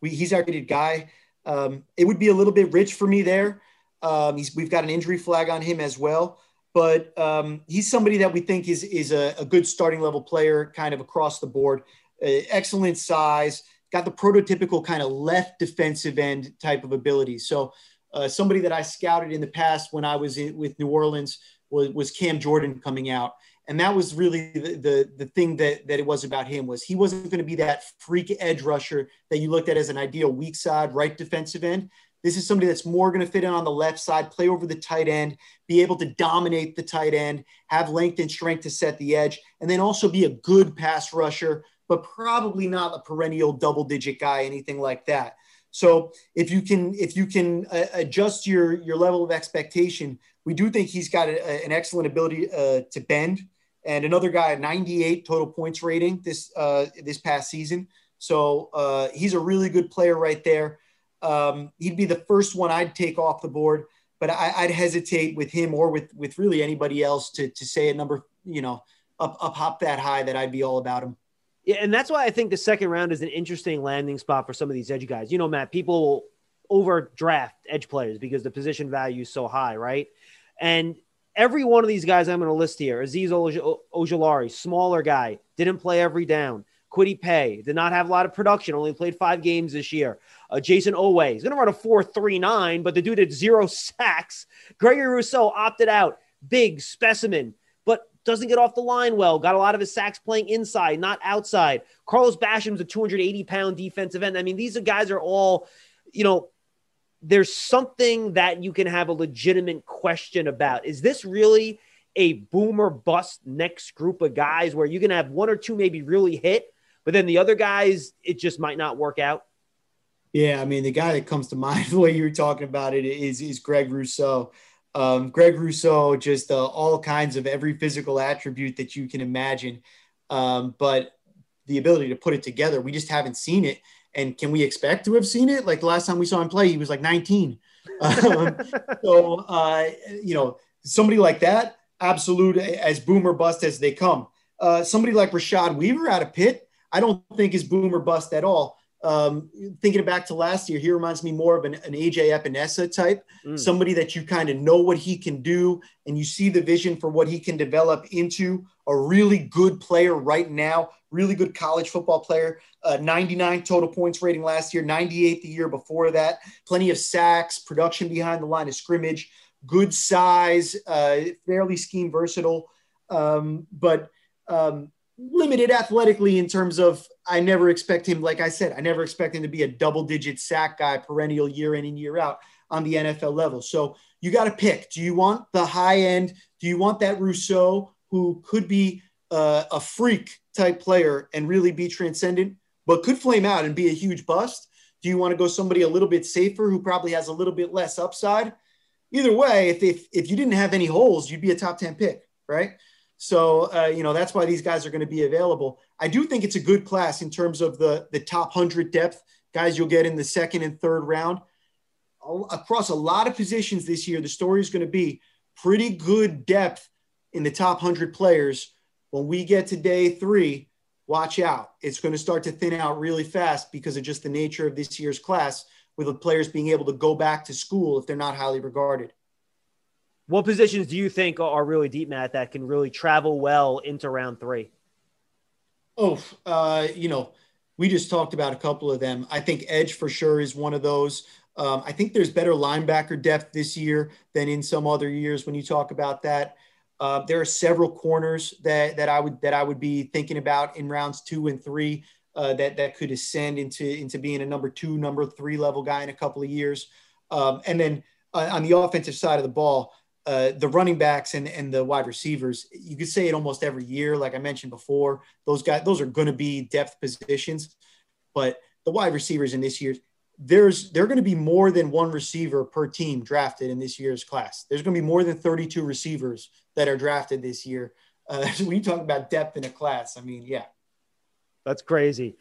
We, he's our rated guy. Um, it would be a little bit rich for me there. Um, we've got an injury flag on him as well but um, he's somebody that we think is is a, a, good starting level player, kind of across the board. Uh, excellent size, got the prototypical kind of left defensive end type of ability. So uh, somebody that I scouted in the past when I was in, with New Orleans was, was Cam Jordan coming out. And that was really the, the, the thing that, that it was about him was he wasn't going to be that freak edge rusher that you looked at as an ideal weak side right defensive end. This is somebody that's more going to fit in on the left side, play over the tight end, be able to dominate the tight end, have length and strength to set the edge, and then also be a good pass rusher, but probably not a perennial double digit guy, anything like that. So if you can if you can uh, adjust your your level of expectation, we do think he's got a, an excellent ability uh, to bend. And another guy, a 98 total points rating this uh, this past season. So uh, he's a really good player right there. Um, he'd be the first one I'd take off the board, but I, would hesitate with him or with with really anybody else to to say a number, you know, up up hop that high that I'd be all about him. Yeah, and that's why I think the second round is an interesting landing spot for some of these edge guys. You know, Matt, people overdraft edge players because the position value is so high, right? And every one of these guys I'm going to list here, Azeez Ojulari, smaller guy, didn't play every down. Kwity Paye did not have a lot of production, only played five games this year. Uh, Jayson Oweh is going to run a 4.39, but the dude had zero sacks. Gregory Rousseau opted out, big specimen, doesn't get off the line well. Got a lot of his sacks playing inside, not outside. Carlos Basham's a 280 pound defensive end. I mean, these guys are all, you know, there's something that you can have a legitimate question about. Is this really a boomer bust next group of guys where you can have one or two maybe really hit, but then the other guys, it just might not work out? Yeah, I mean, the guy that comes to mind the way you were talking about it is is Greg Rousseau. Um, Greg Rousseau, just uh, all kinds of every physical attribute that you can imagine, um, but the ability to put it together, we just haven't seen it. And can we expect to have seen it? Like the last time we saw him play, he was like 19. Um, so, uh, you know, somebody like that, absolute as boomer bust as they come. Uh, somebody like Rashad Weaver out of Pitt, I don't think is boomer bust at all um, thinking back to last year, he reminds me more of an, an AJ Epenesa type, mm. somebody that you kind of know what he can do and you see the vision for what he can develop into a really good player right now, really good college football player. Uh, 99 total points rating last year, 98 the year before that. Plenty of sacks, production behind the line of scrimmage, good size, uh, fairly scheme versatile, um, but um, limited athletically in terms of I never expect him, like I said, I never expect him to be a double digit sack guy perennial year in and year out on the NFL level. So you got to pick. Do you want the high end? Do you want that Rousseau who could be uh, a freak type player and really be transcendent, but could flame out and be a huge bust? Do you want to go somebody a little bit safer who probably has a little bit less upside? Either way, if, if, if you didn't have any holes, you'd be a top 10 pick, right? So, uh, you know, that's why these guys are going to be available. I do think it's a good class in terms of the, the top 100 depth guys you'll get in the second and third round. Across a lot of positions this year, the story is going to be pretty good depth in the top 100 players. When we get to day three, watch out. It's going to start to thin out really fast because of just the nature of this year's class, with the players being able to go back to school if they're not highly regarded. What positions do you think are really deep, Matt, that can really travel well into round three? Oh, uh, you know, we just talked about a couple of them. I think edge for sure is one of those. Um, I think there's better linebacker depth this year than in some other years when you talk about that. Uh, there are several corners that, that I would that I would be thinking about in rounds two and three uh, that that could ascend into into being a number two, number three level guy in a couple of years. Um, and then uh, on the offensive side of the ball, uh, the running backs and, and the wide receivers, you could say it almost every year. Like I mentioned before, those guys, those are going to be depth positions, but the wide receivers in this year's, there's, they're going to be more than one receiver per team drafted in this year's class. There's going to be more than 32 receivers that are drafted this year. Uh, when you talk about depth in a class, I mean, yeah. That's crazy.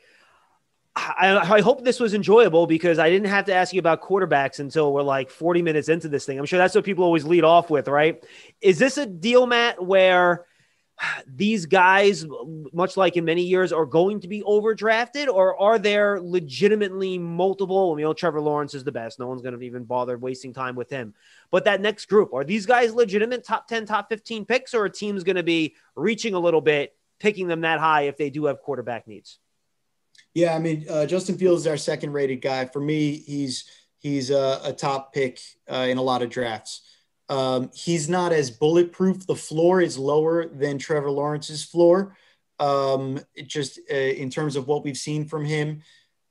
I, I, hope this was enjoyable because I didn't have to ask you about quarterbacks until we're like 40 minutes into this thing. I'm sure that's what people always lead off with, right? Is this a deal, Matt, where these guys, much like in many years, are going to be overdrafted, or are there legitimately multiple? I mean, you know, Trevor Lawrence is the best. No one's going to even bother wasting time with him. But that next group, are these guys legitimate top 10, top 15 picks, or a team's going to be reaching a little bit, picking them that high if they do have quarterback needs? Yeah, I mean, uh, Justin Fields is our second rated guy. For me, he's he's a, a top pick uh, in a lot of drafts. Um, he's not as bulletproof. The floor is lower than Trevor Lawrence's floor, um, just uh, in terms of what we've seen from him.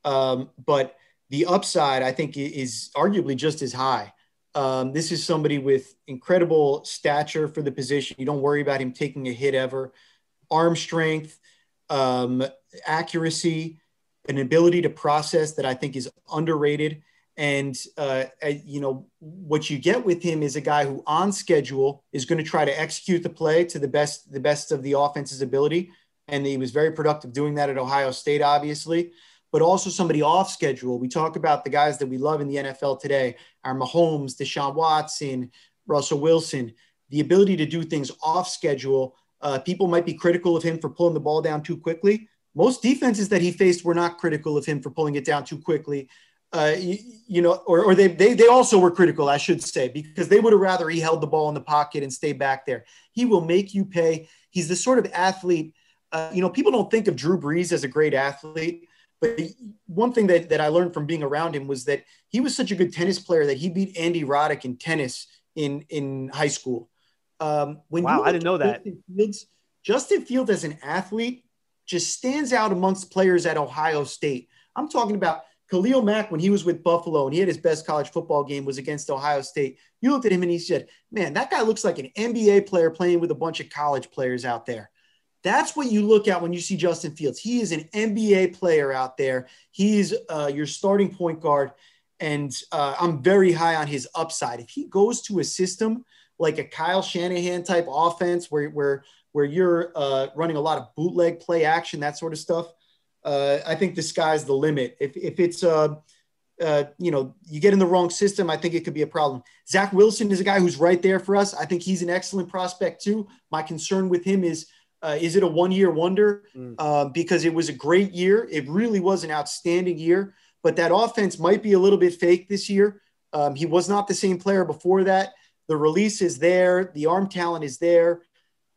Um, but the upside, I think, is arguably just as high. Um, this is somebody with incredible stature for the position. You don't worry about him taking a hit ever. Arm strength, um, accuracy an ability to process that I think is underrated. And uh, you know what you get with him is a guy who, on schedule, is going to try to execute the play to the best the best of the offense's ability. And he was very productive doing that at Ohio State, obviously. But also somebody off schedule. We talk about the guys that we love in the NFL today: our Mahomes, Deshaun Watson, Russell Wilson. The ability to do things off schedule. Uh, people might be critical of him for pulling the ball down too quickly most defenses that he faced were not critical of him for pulling it down too quickly. Uh, you, you, know, or, or they, they, they also were critical, I should say, because they would have rather he held the ball in the pocket and stay back there. He will make you pay. He's the sort of athlete, uh, you know, people don't think of Drew Brees as a great athlete, but one thing that, that I learned from being around him was that he was such a good tennis player that he beat Andy Roddick in tennis in, in high school. Um, when wow, I didn't know that. Fields, Justin Fields as an athlete just stands out amongst players at Ohio State. I'm talking about Khalil Mack when he was with Buffalo and he had his best college football game was against Ohio State. You looked at him and he said, "Man, that guy looks like an NBA player playing with a bunch of college players out there." That's what you look at when you see Justin Fields. He is an NBA player out there. He's uh, your starting point guard, and uh, I'm very high on his upside. If he goes to a system like a Kyle Shanahan type offense, where where where you're uh, running a lot of bootleg play action, that sort of stuff. Uh, I think the sky's the limit. If, if it's, uh, uh, you know, you get in the wrong system, I think it could be a problem. Zach Wilson is a guy who's right there for us. I think he's an excellent prospect too. My concern with him is, uh, is it a one-year wonder? Mm. Uh, because it was a great year. It really was an outstanding year, but that offense might be a little bit fake this year. Um, he was not the same player before that. The release is there. The arm talent is there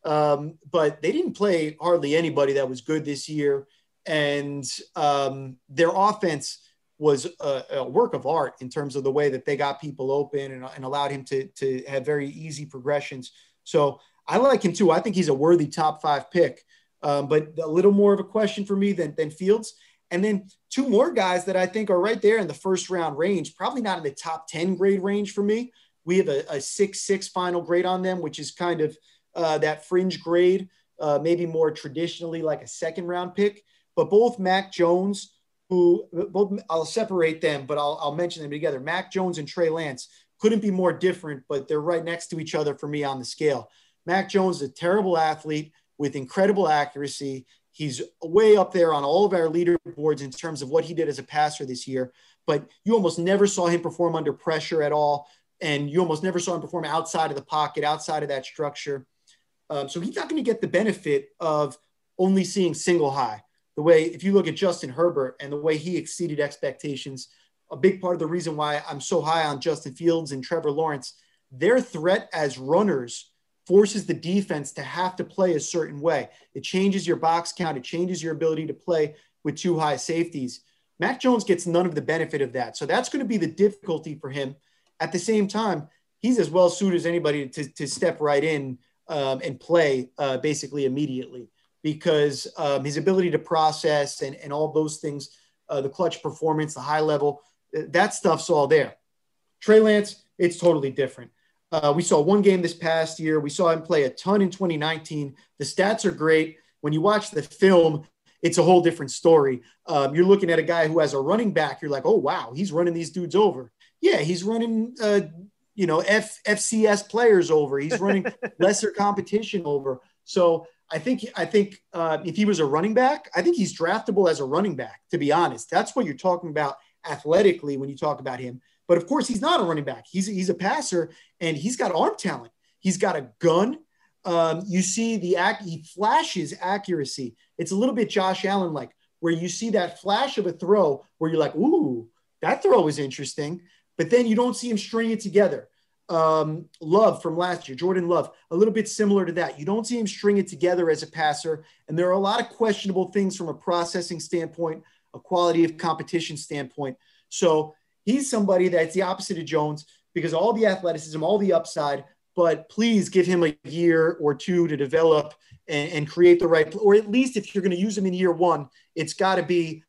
Um, but they didn't play hardly anybody that was good this year. And um, their offense was a, a, work of art in terms of the way that they got people open and, and allowed him to, to have very easy progressions. So I like him too. I think he's a worthy top five pick, um, but a little more of a question for me than, than Fields. And then two more guys that I think are right there in the first round range, probably not in the top 10 grade range for me. We have a, a six, six final grade on them, which is kind of uh, that fringe grade, uh, maybe more traditionally like a second round pick. But both Mac Jones, who both I'll separate them, but I'll, I'll mention them together. Mac Jones and Trey Lance couldn't be more different, but they're right next to each other for me on the scale. Mac Jones is a terrible athlete with incredible accuracy. He's way up there on all of our leaderboards in terms of what he did as a passer this year, but you almost never saw him perform under pressure at all. And you almost never saw him perform outside of the pocket, outside of that structure. Um, so he's not going to get the benefit of only seeing single high. The way, if you look at Justin Herbert and the way he exceeded expectations, a big part of the reason why I'm so high on Justin Fields and Trevor Lawrence, their threat as runners forces the defense to have to play a certain way. It changes your box count, it changes your ability to play with two high safeties. Mac Jones gets none of the benefit of that. So that's going to be the difficulty for him. At the same time, he's as well suited as anybody to, to step right in um, and play uh, basically immediately because um, his ability to process and, and all those things, uh, the clutch performance, the high level, that stuff's all there. Trey Lance, it's totally different. Uh, we saw one game this past year. We saw him play a ton in 2019. The stats are great. When you watch the film, it's a whole different story. Um, you're looking at a guy who has a running back. You're like, oh wow, he's running these dudes over. Yeah, he's running, uh, you know, F, FCS players over. He's running lesser competition over. So I think I think uh, if he was a running back, I think he's draftable as a running back. To be honest, that's what you're talking about athletically when you talk about him. But of course, he's not a running back. He's he's a passer, and he's got arm talent. He's got a gun. Um, you see the act. He flashes accuracy. It's a little bit Josh Allen like, where you see that flash of a throw where you're like, ooh, that throw was interesting. But then you don't see him string it together. Um, Love from last year, Jordan Love, a little bit similar to that. You don't see him string it together as a passer. And there are a lot of questionable things from a processing standpoint, a quality of competition standpoint. So he's somebody that's the opposite of Jones because all the athleticism, all the upside, but please give him a year or two to develop and, and create the right, or at least if you're going to use him in year one, it's got to be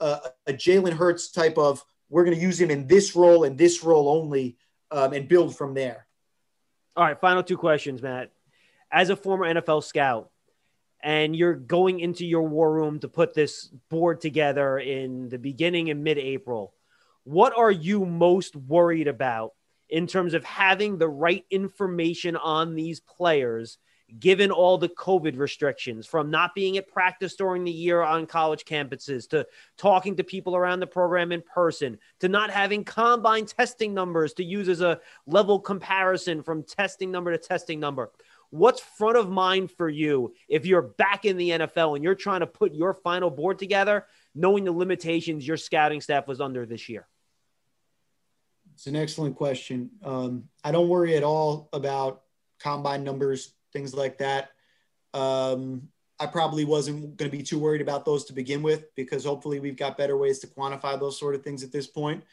a, a Jalen Hurts type of, we're going to use him in this role and this role only um, and build from there. All right, final two questions, Matt. As a former NFL scout, and you're going into your war room to put this board together in the beginning and mid April, what are you most worried about in terms of having the right information on these players given all the COVID restrictions from not being at practice during the year on college campuses to talking to people around the program in person to not having combine testing numbers to use as a level comparison from testing number to testing number. What's front of mind for you if you're back in the NFL and you're trying to put your final board together, knowing the limitations your scouting staff was under this year? It's an excellent question. Um, I don't worry at all about combine numbers, things like that. Um, I probably wasn't going to be too worried about those to begin with because hopefully we've got better ways to quantify those sort of things at this point.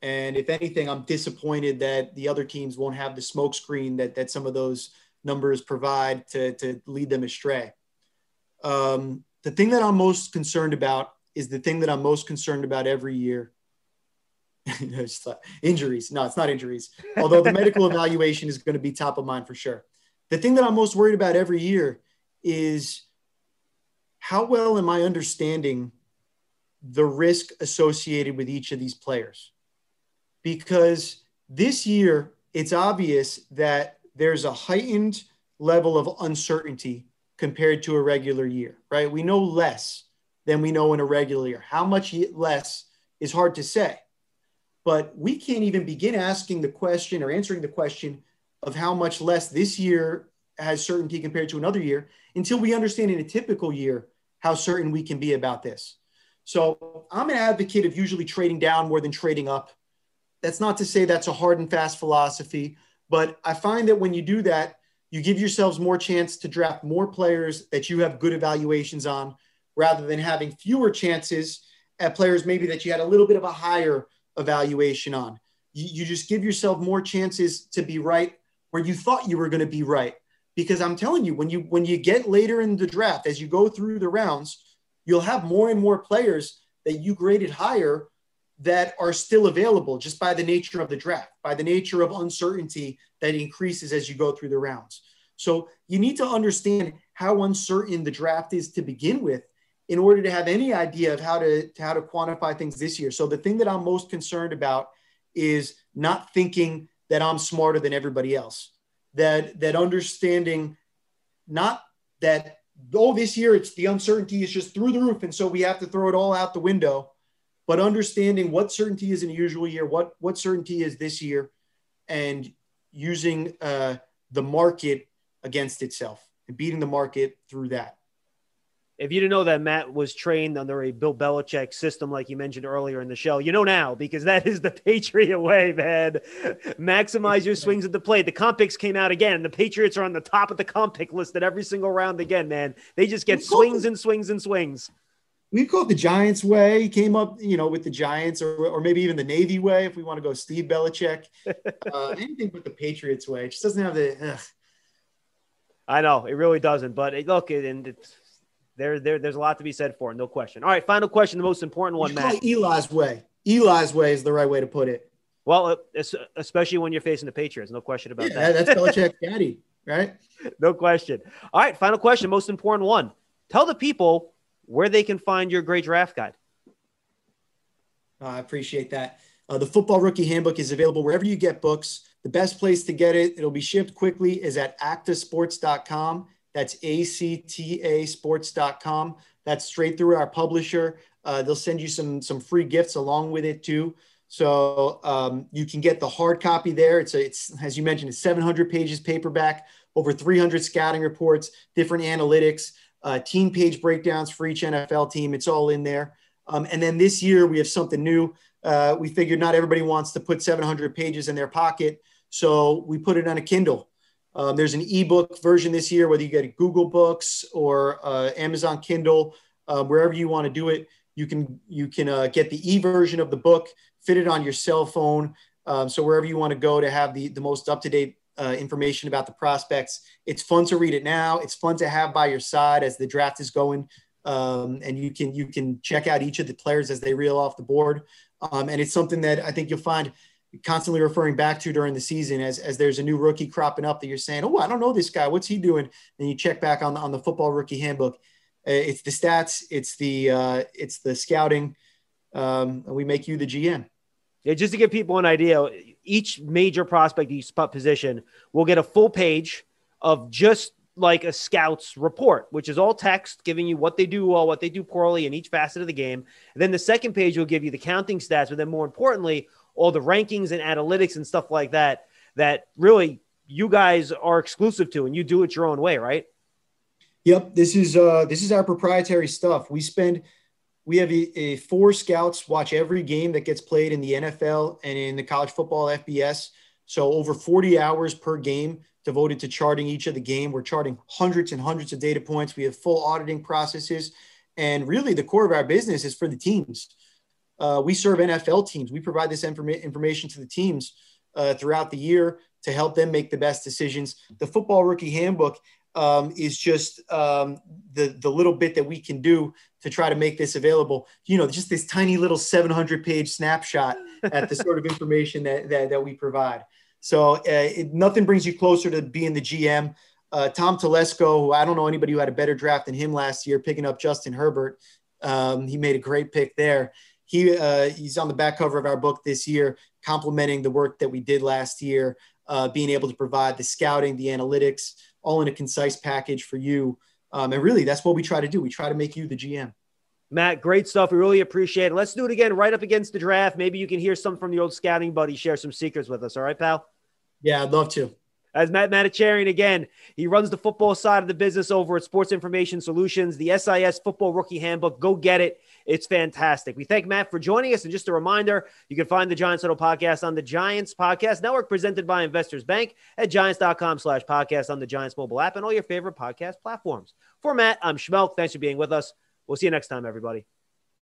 And if anything, I'm disappointed that the other teams won't have the smokescreen that that some of those numbers provide to, to lead them astray. Um, the thing that I'm most concerned about is the thing that I'm most concerned about every year, injuries. No, it's not injuries. Although the medical evaluation is going to be top of mind for sure. The thing that I'm most worried about every year is how well am I understanding the risk associated with each of these players? Because this year, it's obvious that there's a heightened level of uncertainty compared to a regular year, right? We know less than we know in a regular year. How much less is hard to say but we can't even begin asking the question or answering the question of how much less this year has certainty compared to another year until we understand in a typical year how certain we can be about this. So I'm an advocate of usually trading down more than trading up. That's not to say that's a hard and fast philosophy, but I find that when you do that, you give yourselves more chance to draft more players that you have good evaluations on rather than having fewer chances at players maybe that you had a little bit of a higher evaluation on. You, just give yourself more chances to be right where you thought you were going to be right. Because I'm telling you, when you when you get later in the draft, as you go through the rounds, you'll have more and more players that you graded higher that are still available just by the nature of the draft, by the nature of uncertainty that increases as you go through the rounds. So you need to understand how uncertain the draft is to begin with in order to have any idea of how to, how to quantify things this year. So the thing that I'm most concerned about is not thinking that I'm smarter than everybody else. That that understanding not that oh this year it's the uncertainty is just through the roof and so we have to throw it all out the window but understanding what certainty is in a usual year, what what certainty is this year, and using uh, the market against itself and beating the market through that. If you didn't know that Matt was trained under a Bill Belichick system, like you mentioned earlier in the show, you know now because that is the Patriot way, man. Maximize your swings at the plate. The comp picks came out again. The Patriots are on the top of the comp pick list at every single round again, man. They just get swings and swings and swings we call it the Giants way. He came up, you know, with the Giants, or, or maybe even the Navy way, if we want to go Steve Belichick. Uh, anything but the Patriots way. It just doesn't have the. Ugh. I know it really doesn't, but it, look, it, and it's, there, there, there's a lot to be said for it, no question. All right, final question, the most important one, Matt. Eli's way. Eli's way is the right way to put it. Well, especially when you're facing the Patriots, no question about yeah, that. that's Belichick's daddy, right? No question. All right, final question, most important one. Tell the people where they can find your great draft guide. I appreciate that. Uh, the Football Rookie Handbook is available wherever you get books. The best place to get it, it'll be shipped quickly, is at actasports.com. That's A C T A sports.com. That's straight through our publisher. Uh, they'll send you some, some free gifts along with it too. So um, you can get the hard copy there. It's, a, it's as you mentioned, it's 700 pages paperback, over 300 scouting reports, different analytics uh, team page breakdowns for each NFL team. It's all in there. Um, and then this year we have something new. Uh, we figured not everybody wants to put 700 pages in their pocket, so we put it on a Kindle. Um, there's an ebook version this year, whether you get Google Books or uh, Amazon Kindle, uh, wherever you want to do it. You can you can uh, get the e version of the book, fit it on your cell phone. Um, so wherever you want to go to have the the most up to date uh, information about the prospects. It's fun to read it now. It's fun to have by your side as the draft is going, um, and you can you can check out each of the players as they reel off the board. Um, and it's something that I think you'll find constantly referring back to during the season as, as there's a new rookie cropping up that you're saying, oh, I don't know this guy. What's he doing? And you check back on the, on the football rookie handbook. Uh, it's the stats. It's the uh, it's the scouting. Um, and we make you the GM. Yeah, just to give people an idea, each major prospect, each spot position will get a full page of just like a scout's report, which is all text giving you what they do well, what they do poorly in each facet of the game. And then the second page will give you the counting stats, but then more importantly, all the rankings and analytics and stuff like that, that really you guys are exclusive to and you do it your own way, right? Yep. This is uh this is our proprietary stuff. We spend we have a, a, four scouts watch every game that gets played in the NFL and in the college football FBS. So over 40 hours per game devoted to charting each of the game. We're charting hundreds and hundreds of data points. We have full auditing processes. And really the core of our business is for the teams. Uh, we serve NFL teams. We provide this informa- information to the teams uh, throughout the year to help them make the best decisions. The football rookie handbook um, is just um, the the little bit that we can do to try to make this available. You know, just this tiny little 700 page snapshot at the sort of information that, that, that we provide. So uh, it, nothing brings you closer to being the GM. Uh, Tom Telesco, who I don't know anybody who had a better draft than him last year, picking up Justin Herbert. Um, he made a great pick there. He uh, he's on the back cover of our book this year, complementing the work that we did last year, uh, being able to provide the scouting, the analytics, all in a concise package for you. Um, and really, that's what we try to do. We try to make you the GM. Matt, great stuff. We really appreciate it. Let's do it again right up against the draft. Maybe you can hear some from the old scouting buddy, share some secrets with us. All right, pal? Yeah, I'd love to. As Matt Manocherian again, he runs the football side of the business over at Sports Information Solutions, the SIS Football Rookie Handbook. Go get it. It's fantastic. We thank Matt for joining us. And just a reminder, you can find the Giants Huddle podcast on the Giants Podcast Network, presented by Investors Bank at giants.com slash podcast on the Giants mobile app and all your favorite podcast platforms. For Matt, I'm Schmeelk. Thanks for being with us. We'll see you next time, everybody.